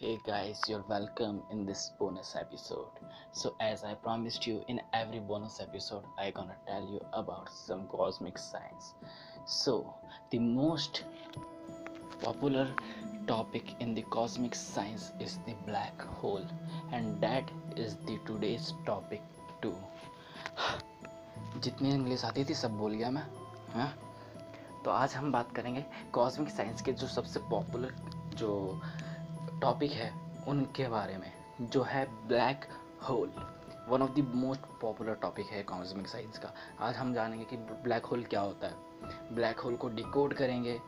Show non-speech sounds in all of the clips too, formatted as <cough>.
Hey guys, you're welcome in this bonus episode. So as I promised you in every bonus episode, I gonna tell you about some cosmic science. So the most popular topic in the cosmic science is the black hole and that is the today's topic too. जितनी English आती थी सब बोल गया मैं हाँ तो आज हम बात करेंगे कॉस्मिक साइंस के जो सबसे पॉपुलर जो टॉपिक है उनके बारे में, जो है black hole one of the most popular topic है कॉस्मिक साइंस का. आज हम जानेंगे कि ब्लैक होल क्या होता है. ब्लैक होल को डिकोड करेंगे,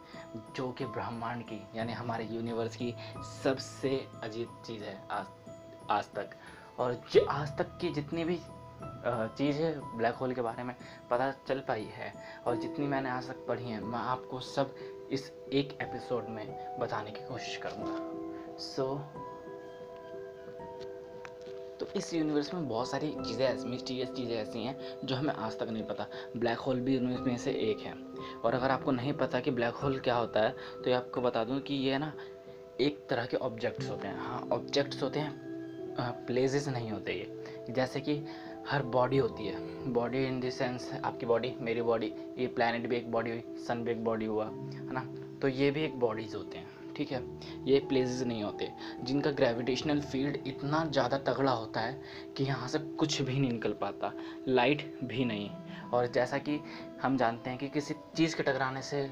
जो कि ब्रह्मांड की, यानी हमारे यूनिवर्स की सबसे अजीब चीज़ है आज आज तक. और आज तक की जितनी भी चीज़ें ब्लैक होल के बारे में पता चल पाई है. और जितनी मैंने आज तक पढ़ी हैं, मैं आपको सब इस एक एपिसोड में बताने की कोशिश करूँगा. सो so, तो इस यूनिवर्स में बहुत सारी चीज़ें ऐसी मिस्टीरियस चीज़ें ऐसी हैं जो हमें आज तक नहीं पता। ब्लैक होल भी यूनिवर्स में से एक है। और अगर आपको नहीं पता कि ब्लैक होल क्या होता है तो ये आपको बता दूँ कि ये ना एक तरह के ऑब्जेक्ट्स होते हैं। हाँ ऑब्जेक्ट्स होते हैं प्लेसेस नहीं होते ये। जैसे कि हर बॉडी होती है। बॉडी इन द सेंस आपकी बॉडी मेरी बॉडी ये प्लानट भी एक बॉडी हुई सन भी एक बॉडी हुआ है ना? तो ये भी एक बॉडीज़ होते हैं। ठीक है, ये प्लेसेस नहीं होते। जिनका ग्रेविटेशनल फ़ील्ड इतना ज़्यादा तगड़ा होता है कि यहाँ से कुछ भी नहीं निकल पाता लाइट भी नहीं। और जैसा कि हम जानते हैं कि किसी चीज़ के टकराने से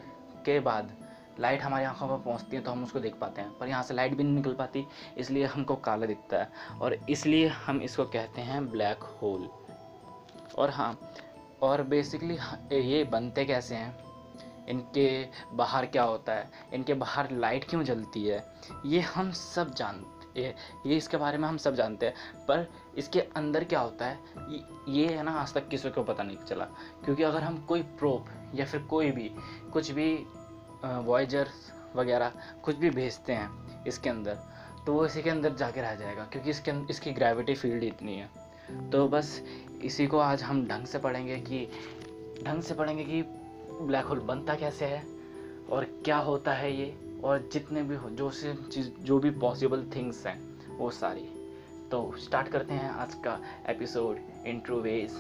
के बाद लाइट हमारी आँखों पर पहुँचती है तो हम उसको देख पाते हैं, पर यहाँ से लाइट भी नहीं निकल पाती, इसलिए हमको काला दिखता है। और इसलिए हम इसको कहते हैं ब्लैक होल और हाँ और बेसिकली ये बनते कैसे हैं? इनके बाहर क्या होता है? इनके बाहर लाइट क्यों जलती है? ये हम सब जानते ये, ये इसके बारे में हम सब जानते हैं। पर इसके अंदर क्या होता है? ये है ना आज तक किसी को पता नहीं चला। क्योंकि अगर हम कोई प्रोप या फिर कोई भी कुछ भी वॉयजर वगैरह कुछ भी भेजते हैं इसके अंदर तो वो इसी के अंदर जाके रह जाएगा। क्योंकि इसके इसकी ग्रेविटी फ़ील्ड इतनी है। तो बस इसी को आज हम ढंग से पढ़ेंगे कि ढंग से पढ़ेंगे कि ब्लैक होल बनता कैसे है? और क्या होता है ये? और जितने भी जो से चीज़, जो भी पॉसिबल थिंग्स हैं, वो सारी। तो स्टार्ट करते हैं आज का एपिसोड इंट्रो वेज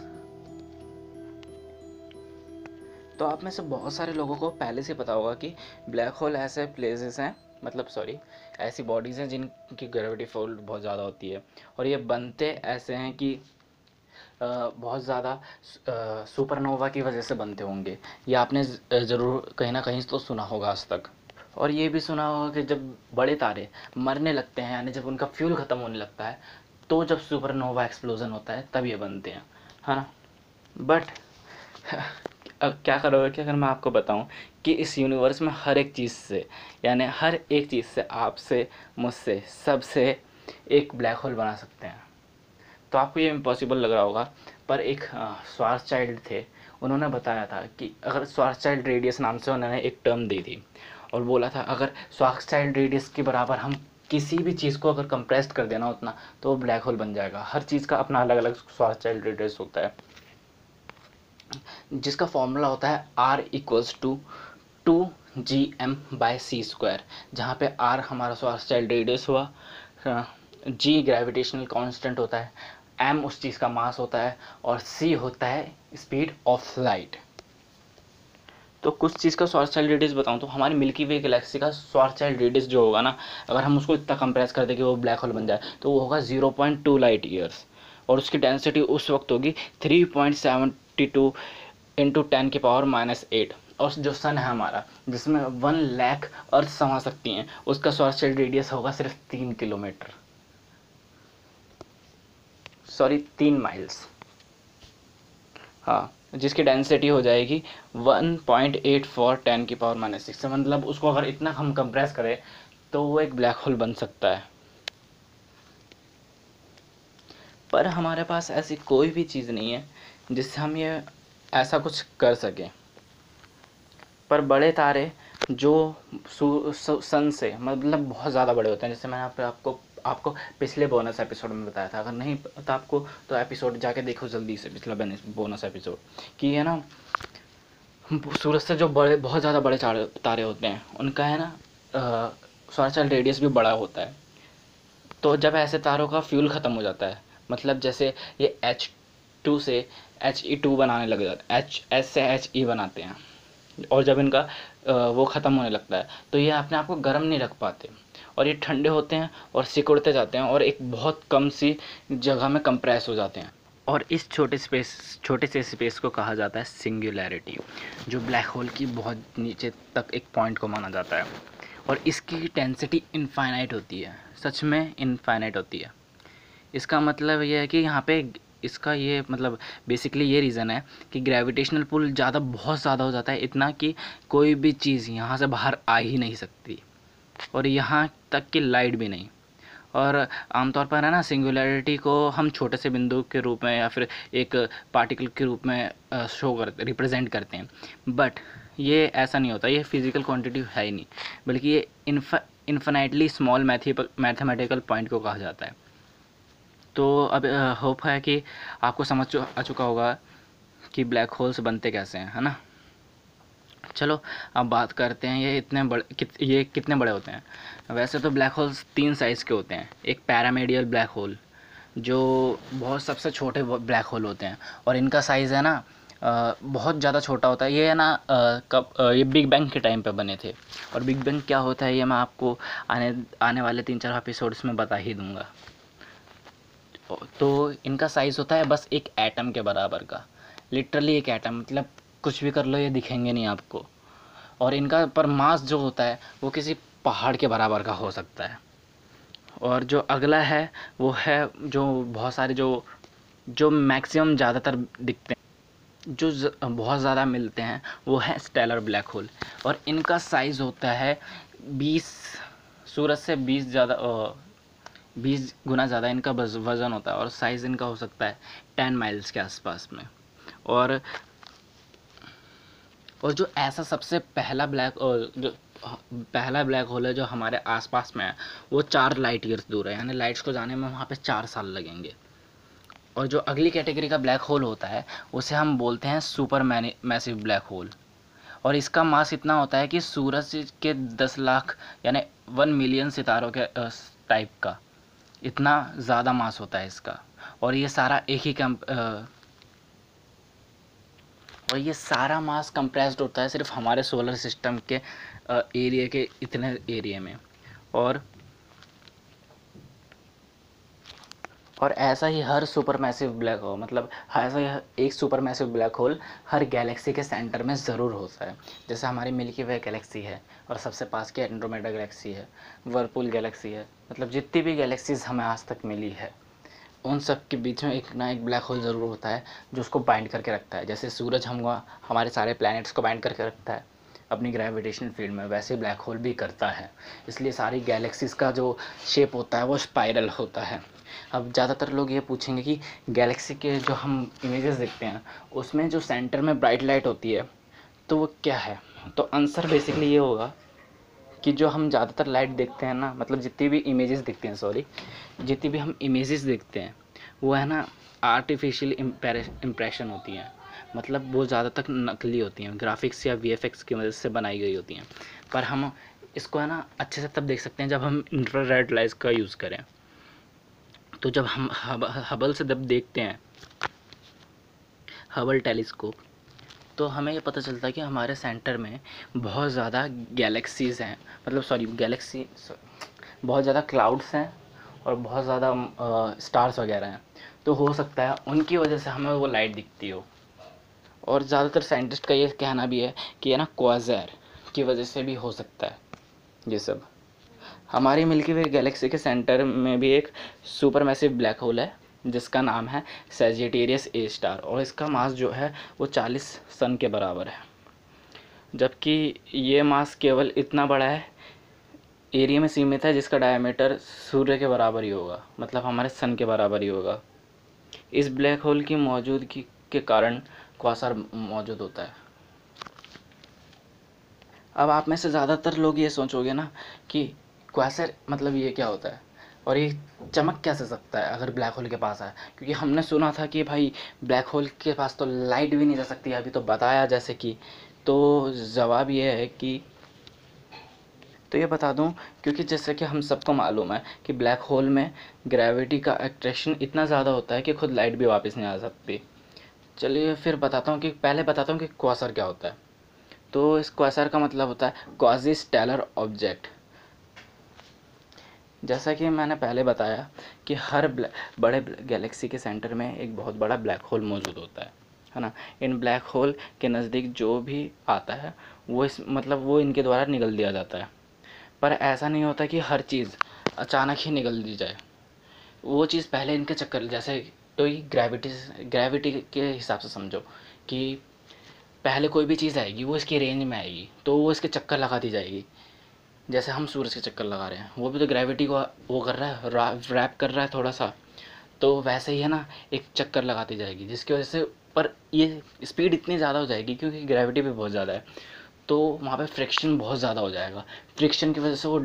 तो आप में से बहुत सारे लोगों को पहले से पता होगा कि ब्लैक होल ऐसे प्लेसेस हैं मतलब सॉरी ऐसी बॉडीज़ हैं जिनकी ग्रेविटी फोल्ड बहुत ज़्यादा होती है। और ये बनते ऐसे हैं कि बहुत ज़्यादा सुपरनोवा की वजह से बनते होंगे। ये आपने ज़रूर कहीं ना कहीं तो सुना होगा आज तक। और ये भी सुना होगा कि जब बड़े तारे मरने लगते हैं, यानी जब उनका फ्यूल ख़त्म होने लगता है तो जब सुपरनोवा एक्सप्लोजन होता है, तब ये बनते हैं। है ना? बट, <laughs> अब क्या करोगे कि अगर मैं आपको बताऊँ कि इस यूनिवर्स में हर एक चीज़ से, यानी हर एक चीज़ से आपसे, मुझसे, सबसे एक ब्लैक होल बना सकते हैं। तो आपको ये इम्पॉसिबल लग रहा होगा, पर एक स्वार्थ चाइल्ड थे, उन्होंने बताया था कि अगर स्वार्थ चाइल्ड रेडियस नाम से उन्होंने एक टर्म दी थी, और बोला था, अगर स्वार्थ चाइल्ड रेडियस के बराबर हम किसी भी चीज़ को अगर कंप्रेस्ड कर देना उतना तो वो ब्लैक होल बन जाएगा। हर चीज़ का अपना अलग अलग स्वार्थ चाइल्ड रेडियस होता है। जिसका फॉर्मूला होता है R equals to two G M by C square जहाँ पे आर हमारा स्वार्थ चाइल्ड रेडियस हुआ जी ग्रेविटेशनल कांस्टेंट होता है एम उस चीज़ का मास होता है और सी होता है स्पीड ऑफ़ लाइट तो कुछ चीज़ का स्वार्थ चाइल्ड रेडियस बताऊँ तो हमारी मिल्की वे गैलेक्सी का स्वार्थ चाइल्ड रेडियस जो होगा ना, अगर हम उसको इतना कंप्रेस कर दें कि वो ब्लैक होल बन जाए तो वो होगा zero point two light years और उसकी डेंसिटी उस वक्त होगी three point seventy two into ten की पावर माइनस एट और जो सन है हमारा, जिसमें वन लैख अर्थ समा सकती हैं, उसका स्वार्थ चाइल्ड रेडियस होगा सिर्फ़ तीन किलोमीटर. सॉरी तीन माइल्स हाँ जिसकी डेंसिटी हो जाएगी one point eight four ten की पावर माइनस सिक्स मतलब उसको अगर इतना हम कंप्रेस करें तो वो एक ब्लैक होल बन सकता है। पर हमारे पास ऐसी कोई भी चीज़ नहीं है जिससे हम ये ऐसा कुछ कर सकें। पर बड़े तारे जो सन से मतलब बहुत ज़्यादा बड़े होते हैं जैसे मैंने आप, आपको आपको पिछले बोनस एपिसोड में बताया था। अगर नहीं पता आपको तो एपिसोड जाके देखो जल्दी से, पिछला बोनस एपिसोड कि है ना, सूरज से जो बड़े बहुत ज़्यादा बड़े तारे होते हैं, उनका है ना सौर रेडियस भी बड़ा होता है। तो जब ऐसे तारों का फ्यूल ख़त्म हो जाता है मतलब जैसे ये एच टू से एच ई टू बनाने लग जाते हैं एच एस से एच ई बनाते हैं, और जब इनका वो ख़त्म होने लगता है तो ये अपने आप को गर्म नहीं रख पाते। और ये ठंडे होते हैं और सिकुड़ते जाते हैं और एक बहुत कम सी जगह में कंप्रेस हो जाते हैं। और इस छोटे स्पेस छोटे से स्पेस को कहा जाता है सिंगुलैरिटी जो ब्लैक होल की बहुत नीचे तक एक पॉइंट को माना जाता है। और इसकी टेंसिटी इनफाइनाइट होती है, सच में इनफाइनाइट होती है। इसका मतलब यह है कि यहाँ पे इसका ये मतलब बेसिकली ये रीज़न है कि ग्रेविटेशनल पुल ज़्यादा, बहुत ज़्यादा हो जाता है, इतना कि कोई भी चीज़ यहाँ से बाहर आ ही नहीं सकती। और यहाँ तक कि लाइट भी नहीं। और आमतौर पर है ना सिंगुलरिटी को हम छोटे से बिंदु के रूप में या फिर एक पार्टिकल के रूप में शो करते रिप्रेजेंट करते हैं। बट ये ऐसा नहीं होता, ये फ़िज़िकल क्वांटिटी है ही नहीं। बल्कि ये इन्फा इन्फाइनाइटली स्मॉल मैथमेटिकल पॉइंट को कहा जाता है। तो अब होप है कि आपको समझ आ चुका होगा कि ब्लैक होल्स बनते कैसे हैं, है ना? चलो अब बात करते हैं ये इतने बड़े कित, ये कितने बड़े होते हैं? वैसे तो ब्लैक होल्स तीन साइज़ के होते हैं। एक पैरामेडियल ब्लैक होल जो बहुत सबसे छोटे ब्लैक होल होते हैं। और इनका साइज़ है ना बहुत ज़्यादा छोटा होता है। ये है ना कब ये बिग बैंग के टाइम पे बने थे। और बिग बैंग क्या होता है ये मैं आपको आने आने वाले तीन चार एपिसोड्स में बता ही दूँगा। तो इनका साइज़ होता है बस एक एटम के बराबर का। लिटरली एक एटम मतलब कुछ भी कर लो ये दिखेंगे नहीं आपको। और इनका पर मास जो होता है वो किसी पहाड़ के बराबर का हो सकता है। और जो अगला है वो है जो बहुत सारे जो जो मैक्सिमम ज़्यादातर दिखते हैं जो ज, बहुत ज़्यादा मिलते हैं वो है स्टेलर ब्लैक होल और इनका साइज़ होता है बीस सूरज से बीस ज़्यादा बीस गुना ज़्यादा इनका वज़न होता है। और साइज़ इनका हो सकता है टेन माइल्स के आसपास में। और और जो ऐसा सबसे पहला ब्लैक जो पहला ब्लैक होल है जो हमारे आसपास में है, वो चार लाइट ईयर्स दूर है। यानी लाइट्स को जाने में वहाँ पे चार साल लगेंगे। और जो अगली कैटेगरी का ब्लैक होल होता है, उसे हम बोलते हैं सुपर मैसिव ब्लैक होल और इसका मास इतना होता है कि सूरज के दस लाख, यानी वन मिलियन सितारों के टाइप का, इतना ज़्यादा मास होता है इसका। और ये सारा एक ही कैंप और ये सारा मास कंप्रेस्ड होता है सिर्फ़ हमारे सोलर सिस्टम के एरिया के इतने एरिया में। और और ऐसा ही हर सुपर मैसिव ब्लैक होल मतलब ऐसा ही एक सुपर मैसिव ब्लैक होल हर गैलेक्सी के सेंटर में ज़रूर होता है। जैसे हमारी मिल्की वे गैलेक्सी है और सबसे पास की एंड्रोमेडा गैलेक्सी है वर्लपुल गैलेक्सी है मतलब जितनी भी गैलेक्सीज हमें आज तक मिली है। उन सब के बीच में एक ना एक ब्लैक होल ज़रूर होता है, जो उसको बाइंड करके रखता है। जैसे सूरज हम हमारे सारे प्लैनेट्स को बाइंड करके रखता है, अपनी ग्रेविटेशन फ़ील्ड में, वैसे ब्लैक होल भी करता है। इसलिए सारी गैलेक्सीज का जो शेप होता है, वो स्पाइरल होता है। अब ज़्यादातर लोग ये पूछेंगे कि गैलेक्सी के जो हम इमेजेस देखते हैं, उसमें जो सेंटर में ब्राइट लाइट होती है तो वो क्या है? तो आंसर बेसिकली ये होगा कि जो हम ज़्यादातर लाइट देखते हैं ना मतलब जितनी भी इमेजेस देखते हैं सॉरी जितनी भी हम इमेजेस देखते हैं, वो है ना आर्टिफिशियल इम्प्रेशन होती हैं। मतलब वो ज़्यादातर नकली होती हैं ग्राफिक्स या वीएफएक्स की मदद से बनाई गई होती हैं। पर हम इसको है ना अच्छे से तब देख सकते हैं जब हम इंफ्रारेड लाइट का यूज़ करें। तो जब हम हबल से जब देखते हैं, हबल टेलीस्कोप तो हमें ये पता चलता है कि हमारे सेंटर में बहुत ज़्यादा गैलेक्सीज़ हैं। मतलब सॉरी गैलेक्सी बहुत ज़्यादा क्लाउड्स हैं और बहुत ज़्यादा स्टार्स वगैरह हैं। तो हो सकता है उनकी वजह से हमें वो लाइट दिखती हो। और ज़्यादातर साइंटिस्ट का ये कहना भी है कि ये ना क्वाज़र की वजह से भी हो सकता है, ये सब। हमारी मिल्की वे गैलेक्सी के सेंटर में भी एक सुपर मैसिव ब्लैक होल है। जिसका नाम है सेजिटेरियस ए स्टार और इसका मास जो है वो 40 सन के बराबर है। जबकि ये मास केवल इतना बड़ा है, एरिया में सीमित है, जिसका डायमीटर सूर्य के बराबर ही होगा मतलब हमारे सन के बराबर ही होगा। इस ब्लैक होल की मौजूदगी के कारण क्वासर मौजूद होता है। अब आप में से ज़्यादातर लोग ये सोचोगे ना कि क्वासर मतलब ये क्या होता है? और ये चमक कैसे सकता है अगर ब्लैक होल के पास है? क्योंकि हमने सुना था कि भाई ब्लैक होल के पास तो लाइट भी नहीं जा सकती अभी तो बताया जैसे कि। तो जवाब ये है कि तो ये बता दूँ, क्योंकि जैसे कि हम सबको मालूम है कि ब्लैक होल में ग्रेविटी का अट्रैक्शन इतना ज़्यादा होता है कि खुद लाइट भी वापस नहीं आ सकती। चलिए फिर बताता हूँ कि, पहले बताता हूँ कि क्वासर क्या होता है। तो इस क्वासर का मतलब होता है क्वाजी स्टेलर ऑब्जेक्ट जैसा कि मैंने पहले बताया कि हर बड़े गैलेक्सी के सेंटर में एक बहुत बड़ा ब्लैक होल मौजूद होता है है ना? इन ब्लैक होल के नज़दीक जो भी आता है, वो इस मतलब वो इनके द्वारा निगल दिया जाता है। पर ऐसा नहीं होता कि हर चीज़ अचानक ही निकल दी जाए। वो चीज़ पहले इनके चक्कर, जैसे तो ये ग्रेविटी ग्रेविटी के हिसाब से समझो कि पहले कोई भी चीज़ आएगी, वो इसकी रेंज में आएगी तो वो इसके चक्कर लगा दी जाएगी। जैसे हम सूरज के चक्कर लगा रहे हैं, वो भी तो ग्रेविटी को वो कर रहा है रैप कर रहा है थोड़ा सा तो वैसे ही है ना, एक चक्कर लगाती जाएगी, जिसकी वजह से पर ये स्पीड इतनी ज़्यादा हो जाएगी क्योंकि ग्रेविटी भी बहुत ज़्यादा है। तो वहाँ पे फ्रिक्शन बहुत ज़्यादा हो जाएगा। फ्रिक्शन की वजह से वो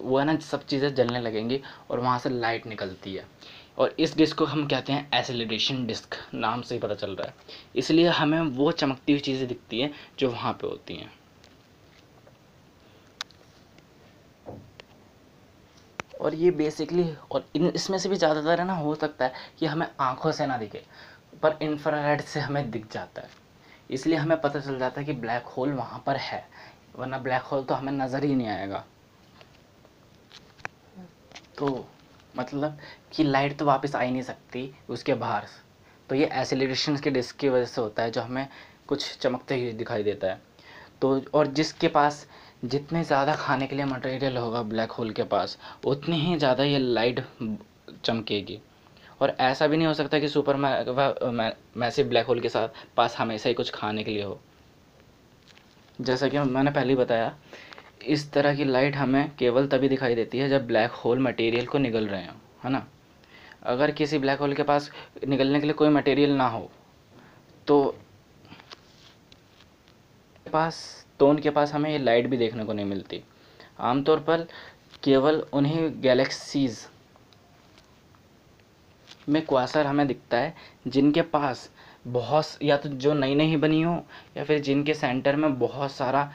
वो है ना, सब चीज़ें जलने लगेंगी और वहाँ से लाइट निकलती है। और इस डिस्क को हम कहते हैं एसिलेशन डिस्क नाम से ही पता चल रहा है। इसलिए हमें वो चमकती हुई चीज़ें दिखती हैं जो वहाँ पे होती हैं। और ये बेसिकली और इन, इसमें से भी ज़्यादातर है ना, हो सकता है कि हमें आँखों से ना दिखे, पर इंफ्रारेड से हमें दिख जाता है। इसलिए हमें पता चल जाता है कि ब्लैक होल वहाँ पर है, वरना ब्लैक होल तो हमें नज़र ही नहीं आएगा। तो मतलब कि लाइट तो वापस आ ही नहीं सकती उसके बाहर तो ये एसिलेशन के डिस्क की वजह से होता है, जो हमें कुछ चमकते हुए दिखाई देता है। तो और जिसके पास जितने ज़्यादा खाने के लिए मटेरियल होगा ब्लैक होल के पास, उतनी ही ज़्यादा ये लाइट चमकेगी। और ऐसा भी नहीं हो सकता कि सुपर मैसिव ब्लैक होल के साथ पास हमेशा ही कुछ खाने के लिए हो। जैसा कि मैंने पहले बताया, इस तरह की लाइट हमें केवल तभी दिखाई देती है जब ब्लैक होल मटेरियल को निगल रहे हों, है ना? अगर किसी ब्लैक होल के पास निकलने के लिए कोई मटेरियल ना हो तो पास तो उनके पास हमें ये लाइट भी देखने को नहीं मिलती। आमतौर पर केवल उन्हीं गैलेक्सीज़ में क्वासर हमें दिखता है, जिनके पास बहुत या तो जो नई नई बनी हो, या फिर जिनके सेंटर में बहुत सारा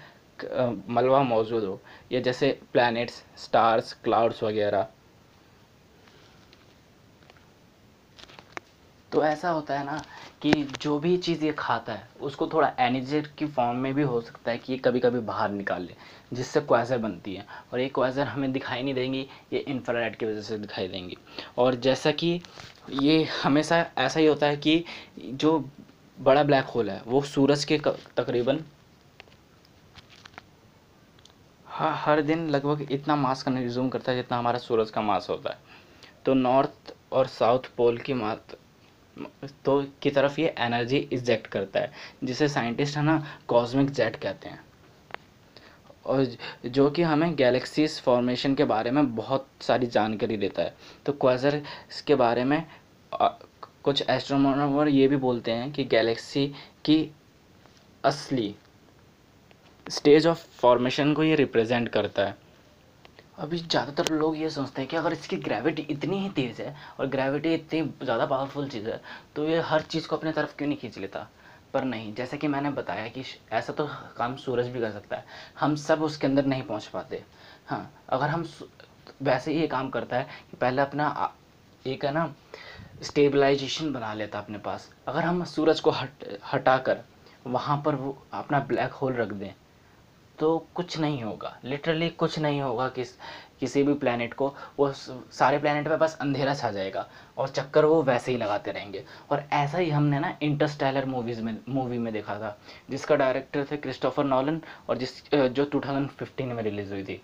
मलबा मौजूद हो, या जैसे प्लैनेट्स स्टार्स क्लाउड्स वगैरह। तो ऐसा होता है ना कि जो भी चीज़ ये खाता है, उसको थोड़ा एनर्जी की फॉर्म में भी हो सकता है कि ये कभी कभी बाहर निकाल ले, जिससे क्वाजर बनती है। और ये क्वाजर हमें दिखाई नहीं देंगी, ये इंफ्रारेड की वजह से दिखाई देंगी। और जैसा कि ये हमेशा ऐसा ही होता है कि जो बड़ा ब्लैक होल है, वो सूरज के तकरीबन हर दिन लगभग इतना मास कंज्यूम करता है जितना हमारा सूरज का मास होता है। तो नॉर्थ और साउथ पोल की मात तो की तरफ़ ये एनर्जी इजेक्ट करता है, जिसे साइंटिस्ट है ना कॉस्मिक जेट कहते हैं। और जो कि हमें गैलेक्सीज फॉर्मेशन के बारे में बहुत सारी जानकारी देता है। तो क्वाजर के बारे में कुछ एस्ट्रोनॉमर ये भी बोलते हैं कि गैलेक्सी की असली स्टेज ऑफ़ फॉर्मेशन को ये रिप्रेजेंट करता है। अभी ज़्यादातर लोग ये सोचते हैं कि अगर इसकी ग्रेविटी इतनी ही तेज़ है और ग्रेविटी इतनी ज़्यादा पावरफुल चीज़ है तो ये हर चीज़ को अपने तरफ़ क्यों नहीं खींच लेता? पर नहीं, जैसे कि मैंने बताया कि ऐसा तो काम सूरज भी कर सकता है। हम सब उसके अंदर नहीं पहुँच पाते। हाँ अगर हम वैसे ही ये काम करता है कि पहले अपना एक है ना स्टेबलाइजेशन बना लेता अपने पास। अगर हम सूरज को हट हटा कर वहाँ पर वो अपना ब्लैक होल रख दें तो कुछ नहीं होगा। लिटरली कुछ नहीं होगा किस, किसी भी प्लानट को। वो सारे प्लानट पे बस अंधेरा छा जाएगा और चक्कर वो वैसे ही लगाते रहेंगे। और ऐसा ही हमने ना इंटरस्टेलर मूवीज़ में मूवी में देखा था, जिसका डायरेक्टर थे क्रिस्टोफर नॉलन और जिस, जो 2015 में रिलीज़ हुई थी।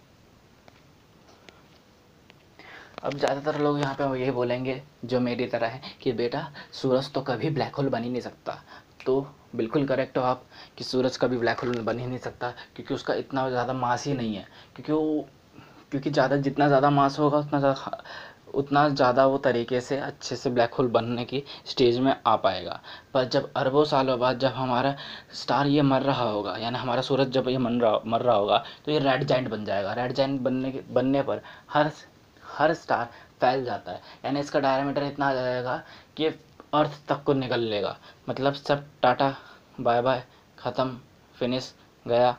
अब ज़्यादातर लोग यहाँ पे यही बोलेंगे, जो मेरी तरह है कि बेटा, सूरज तो कभी ब्लैक होल बन ही नहीं सकता। तो बिल्कुल करेक्ट हो आप कि सूरज कभी ब्लैक होल बन ही नहीं सकता, क्योंकि उसका इतना ज़्यादा मास ही नहीं है। क्योंकि वो, क्योंकि ज़्यादा, जितना ज़्यादा मास होगा, उतना ज़्यादा उतना ज़्यादा वो तरीके से अच्छे से ब्लैक होल बनने की स्टेज में आ पाएगा। पर जब अरबों सालों बाद जब हमारा स्टार ये मर रहा होगा, यानी हमारा सूरज जब ये मन रहा, मर रहा होगा तो ये रेड जाइंट बन जाएगा। रेड जाइंट बनने के, बनने पर हर हर स्टार फैल जाता है। यानी इसका डायमीटर इतना आ जाएगा कि अर्थ तक को निकल लेगा। मतलब सब टाटा, बाय बाय, ख़त्म, फिनिश, गया।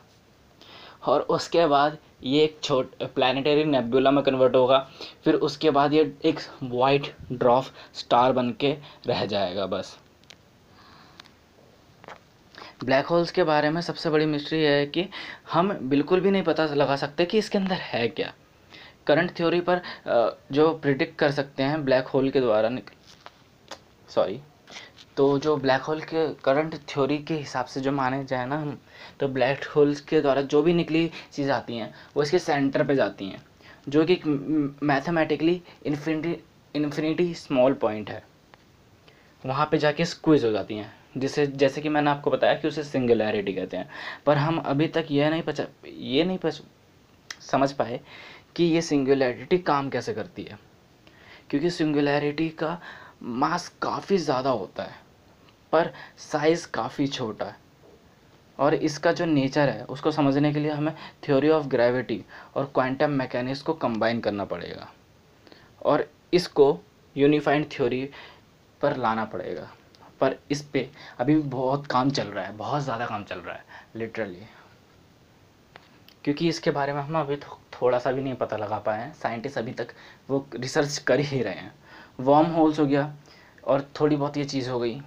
और उसके बाद ये एक छोट प्लानिटरी नेबुला में कन्वर्ट होगा। फिर उसके बाद ये एक वाइट ड्रॉप स्टार बन के रह जाएगा, बस। ब्लैक होल्स के बारे में सबसे बड़ी मिस्ट्री है कि हम बिल्कुल भी नहीं पता लगा सकते कि इसके अंदर है क्या। करंट थ्योरी पर जो प्रिडिक्ट कर सकते हैं ब्लैक होल के द्वारा सॉरी तो जो ब्लैक होल के करंट थ्योरी के हिसाब से जो माने जाए ना हम तो ब्लैक होल्स के द्वारा जो भी निकली चीज़ आती हैं, वो इसके सेंटर पे जाती हैं, जो कि mathematically infinity infinity small point है। वहाँ पे जाके स्क्विज हो जाती हैं, जिसे, जैसे कि मैंने आपको बताया कि उसे सिंगुलैरिटी कहते हैं। पर हम अभी तक यह नहीं पचा, ये नहीं पच समझ पाए कि ये सिंगुलैरिटी काम कैसे करती है। क्योंकि सिंगुलैरिटी का मास काफ़ी ज़्यादा होता है। पर साइज़ काफ़ी छोटा है। और इसका जो नेचर है, उसको समझने के लिए हमें थ्योरी ऑफ़ ग्रेविटी और क्वांटम मैकेनिक्स को कंबाइन करना पड़ेगा। और इसको यूनिफाइड थ्योरी पर लाना पड़ेगा। पर इस पे अभी बहुत काम चल रहा है, बहुत ज़्यादा काम चल रहा है लिटरली क्योंकि इसके बारे में हम अभी थोड़ा सा भी नहीं पता लगा पाए हैं। साइंटिस्ट अभी तक वो रिसर्च कर ही रहे हैं। वार्म होल्स हो गया और थोड़ी बहुत ये चीज़ हो गई।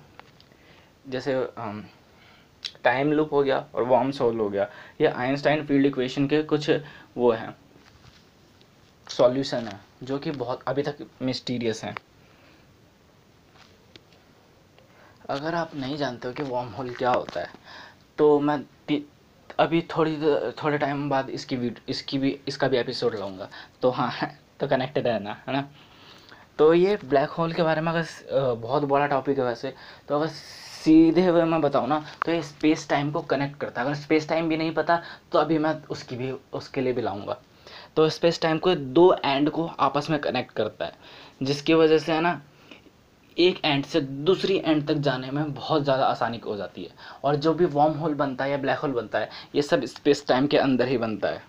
जैसे टाइम लूप हो गया और वार्म सोल हो गया, ये आइंस्टाइन फ़ील्ड इक्वेशन के कुछ वो हैं सॉल्यूशन है, जो कि बहुत अभी तक मिस्टीरियस हैं। अगर आप नहीं जानते हो कि वार्म होल क्या होता है तो मैं अभी थोड़ी, थोड़े टाइम बाद इसकी इसकी भी, इसका भी एपिसोड लाऊँगा। तो हाँ <laughs> तो कनेक्टेड रहना है ना? तो ये ब्लैक होल के बारे में अगर बहुत बड़ा टॉपिक है वैसे तो अगर सीधे वे मैं बताऊँ ना तो ये स्पेस टाइम को कनेक्ट करता है। अगर स्पेस टाइम भी नहीं पता तो अभी मैं उसकी भी, उसके लिए भी लाऊँगा। तो स्पेस टाइम को दो एंड को आपस में कनेक्ट करता है, जिसकी वजह से है ना, एक एंड से दूसरी एंड तक जाने में बहुत ज़्यादा आसानी हो जाती है। और जो भी वॉर्म होल बनता है या ब्लैक होल बनता है, ये सब स्पेस टाइम के अंदर ही बनता है।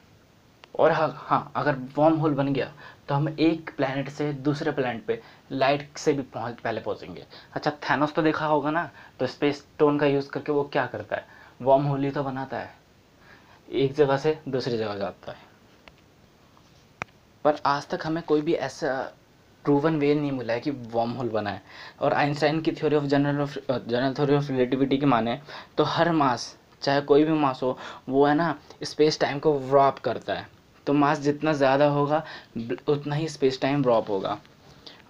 और हाँ हाँ अगर वॉर्म होल बन गया तो हम एक प्लानट से दूसरे प्लानट पे लाइट से भी पहुँच, पहले पहुँचेंगे। अच्छा थैनोस तो देखा होगा ना तो स्पेस टोन का यूज़ करके वो क्या करता है? वॉर्म होल तो बनाता है। एक जगह से दूसरी जगह जाता है। पर आज तक हमें कोई भी ऐसा प्रूवन वे नहीं मिला है कि वॉर्म होल बना है और आइंस्टाइन की theory of general of general theory of relativity की माने तो हर मास, चाहे कोई भी मास हो, वो है ना स्पेस टाइम को व्रॉप करता है। तो मास जितना ज़्यादा होगा, उतना ही स्पेस टाइम ड्रॉप होगा।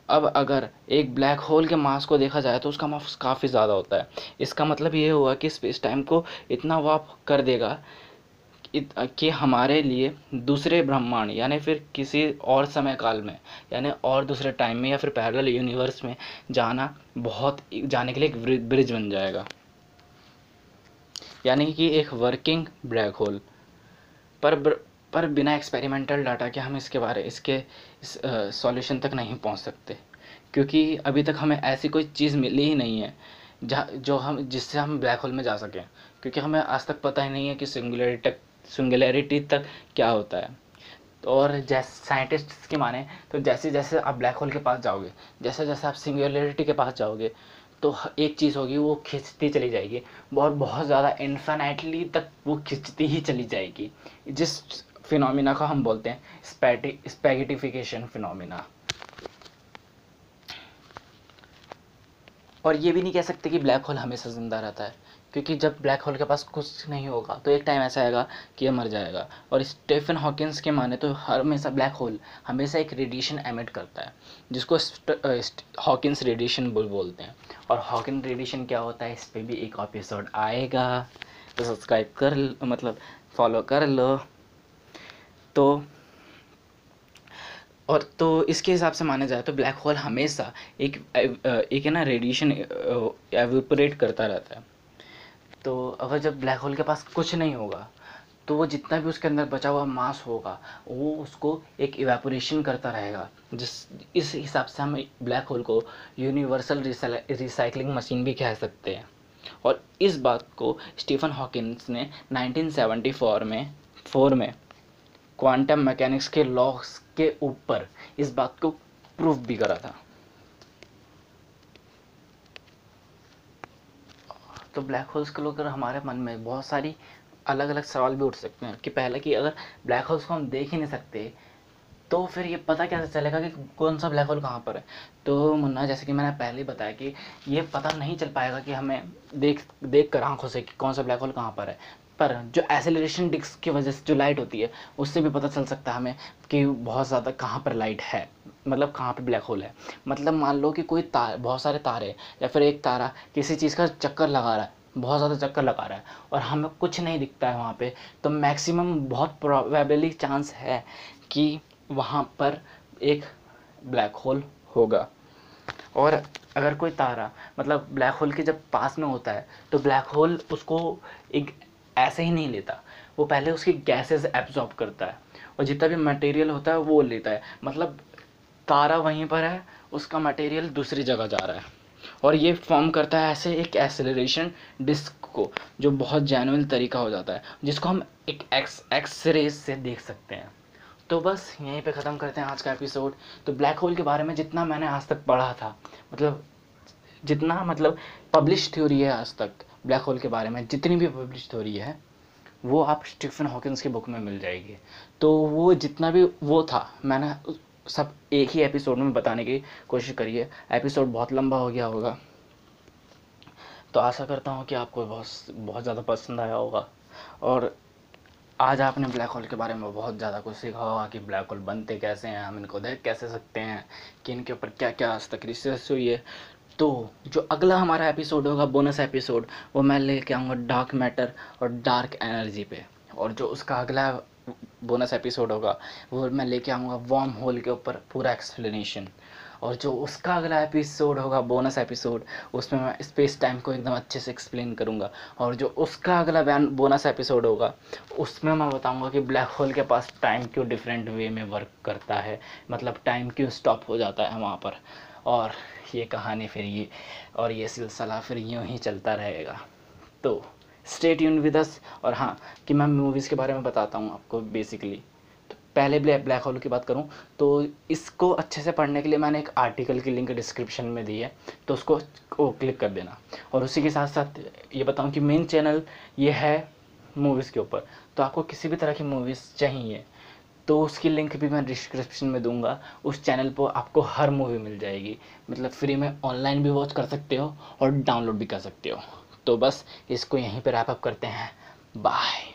अब अगर एक ब्लैक होल के मास को देखा जाए तो उसका मास काफ़ी ज़्यादा होता है। इसका मतलब ये हुआ कि स्पेस टाइम को इतना वाप कर देगा कि हमारे लिए दूसरे ब्रह्मांड, यानी फिर किसी और समय काल में, यानी और दूसरे टाइम में या फिर पैरेलल यूनिवर्स में जाना बहुत जाने के लिए एक ब्रिज बन जाएगा। यानी कि एक वर्किंग ब्लैक होल पर पर बिना एक्सपेरिमेंटल डाटा के हम इसके बारे, इसके, इस सॉल्यूशन तक नहीं पहुँच सकते। क्योंकि अभी तक हमें ऐसी कोई चीज़ मिली ही नहीं है, जहाँ, जो हम, जिससे हम ब्लैक होल में जा सकें। क्योंकि हमें आज तक पता ही नहीं है कि सिंगुलरिटी तक सिंगुलरिटी तक क्या होता है। और जैसे साइंटिस्ट की माने तो जैसे जैसे आप ब्लैक होल के पास जाओगे, जैसे जैसे आप सिंगुलरिटी के पास जाओगे तो एक चीज़ होगी, वो खींचती चली जाएगी। और बहुत ज़्यादा इन्फानाइटली तक वो खींचती ही चली जाएगी। जिस फिनोमिना का हम बोलते हैं स्पैगेटिफिकेशन फिनोमिना और ये भी नहीं कह सकते कि ब्लैक होल हमेशा ज़िंदा रहता है, क्योंकि जब ब्लैक होल के पास कुछ नहीं होगा तो एक टाइम ऐसा आएगा कि ये मर जाएगा। और स्टेफन हॉकिंस के माने तो हर हमेशा ब्लैक होल हमेशा एक रेडिएशन एमिट करता है, जिसको हॉकिंस रेडिएशन बोल, बोलते हैं। और हॉकिन रेडिएशन क्या होता है, इस पर भी एक एपिसोड आएगा तो सब्सक्राइब कर मतलब फॉलो कर लो। तो और तो इसके हिसाब से माना जाए तो ब्लैक होल हमेशा एक एक है ना रेडिएशन एवोपरेट करता रहता है। तो अगर जब ब्लैक होल के पास कुछ नहीं होगा तो वो जितना भी उसके अंदर बचा हुआ मास होगा, वो उसको एक इवेपोरेशन करता रहेगा। जिस, इस हिसाब से हम ब्लैक होल को यूनिवर्सल रिसाइकलिंग मशीन भी कह सकते हैं। और इस बात को स्टीफन हॉकिंस ने 1974 में, फोर में क्वांटम मैकेनिक्स के लॉस के ऊपर इस बात को प्रूफ भी करा था। तो ब्लैक होल्स को लेकर हमारे मन में बहुत सारी अलग अलग सवाल भी उठ सकते हैं कि पहले कि अगर ब्लैक होल्स को हम देख ही नहीं सकते तो फिर ये पता कैसे चलेगा कि कौन सा ब्लैक होल कहाँ पर है? तो मुन्ना, जैसे कि मैंने पहले ही बताया कि ये पता नहीं चल पाएगा कि हमें देख देख कर आँखों से कि कौन सा ब्लैक होल कहाँ पर है। पर जो एसेलरेशन डिस्क की वजह से जो लाइट होती है, उससे भी पता चल सकता है हमें कि बहुत ज़्यादा कहाँ पर लाइट है मतलब कहाँ पर ब्लैक होल है। मतलब मान लो कि कोई तार, बहुत सारे तारे या फिर एक तारा किसी चीज़ का चक्कर लगा रहा है, बहुत ज़्यादा चक्कर लगा रहा है और हमें कुछ नहीं दिखता है वहाँ पे तो मैक्सिमम बहुत प्रोबेबली चांस है कि वहाँ पर एक ब्लैक होल होगा। और अगर कोई तारा मतलब ब्लैक होल के जब पास में होता है तो ब्लैक होल उसको एक ऐसे ही नहीं लेता। वो पहले उसकी गैसेस एब्जॉर्ब करता है और जितना भी मटेरियल होता है वो लेता है। मतलब तारा वहीं पर है, उसका मटेरियल दूसरी जगह जा रहा है। और ये फॉर्म करता है ऐसे एक एसेलरेशन डिस्क को, जो बहुत जेनुअन तरीका हो जाता है, जिसको हम एक एक्स एक्स रेज से देख सकते हैं। तो बस यहीं पे ख़त्म करते हैं आज का एपिसोड तो ब्लैक होल के बारे में जितना मैंने आज तक पढ़ा था मतलब जितना मतलब पब्लिश थ्योरी है आज तक ब्लैक होल के बारे में जितनी भी पब्लिश थ्योरी है, वो आप स्टीफन हॉकिंस की बुक में मिल जाएगी। तो वो जितना भी, वो था, मैंने सब एक ही एपिसोड में बताने की कोशिश करी है। एपिसोड बहुत लंबा हो गया होगा। तो आशा करता हूँ कि आपको बहुत बहुत ज़्यादा पसंद आया होगा। और आज आपने ब्लैक होल के बारे में बहुत ज़्यादा कुछ सीखा होगा कि ब्लैक होल बनते कैसे हैं, हम इनको देख, कैसे सकते हैं, कि इनके ऊपर क्या क्या आज तक रिसर्च हुई है। तो जो अगला हमारा एपिसोड होगा बोनस एपिसोड वो मैं लेके आऊँगा डार्क मैटर और डार्क एनर्जी पे। और जो उसका अगला बोनस एपिसोड होगा, वो मैं लेके आऊँगा वॉर्म होल के ऊपर पूरा एक्सप्लेनेशन और जो उसका अगला एपिसोड होगा बोनस एपिसोड उसमें मैं स्पेस टाइम को एकदम अच्छे से एक्सप्लेन करूँगा। और जो उसका अगला बोनस एपिसोड होगा, उसमें मैं बताऊँगा कि ब्लैक होल के पास टाइम क्यों डिफरेंट वे में वर्क करता है। मतलब टाइम क्यों स्टॉप हो जाता है वहाँ पर। और ये कहानी फिर ये, और ये सिलसिला फिर यूँ ही चलता रहेगा। तो स्टेट यून विद अस और हाँ कि मैं मूवीज़ के बारे में बताता हूँ आपको बेसिकली पहले ब्लैक ब्लैक होल की बात करूँ तो इसको अच्छे से पढ़ने के लिए मैंने एक आर्टिकल की लिंक डिस्क्रिप्शन में दी है तो उसको वो क्लिक कर देना। और उसी के साथ साथ ये बताऊँ कि मेन चैनल ये है मूवीज़ के ऊपर तो आपको किसी भी तरह की मूवीज़ चाहिए तो उसकी लिंक भी मैं डिस्क्रिप्शन में दूँगा, उस चैनल पर आपको हर मूवी मिल जाएगी। मतलब फ्री में ऑनलाइन भी वॉच कर सकते हो और डाउनलोड भी कर सकते हो। तो बस इसको यहीं पर रैप अप करते हैं। बाय।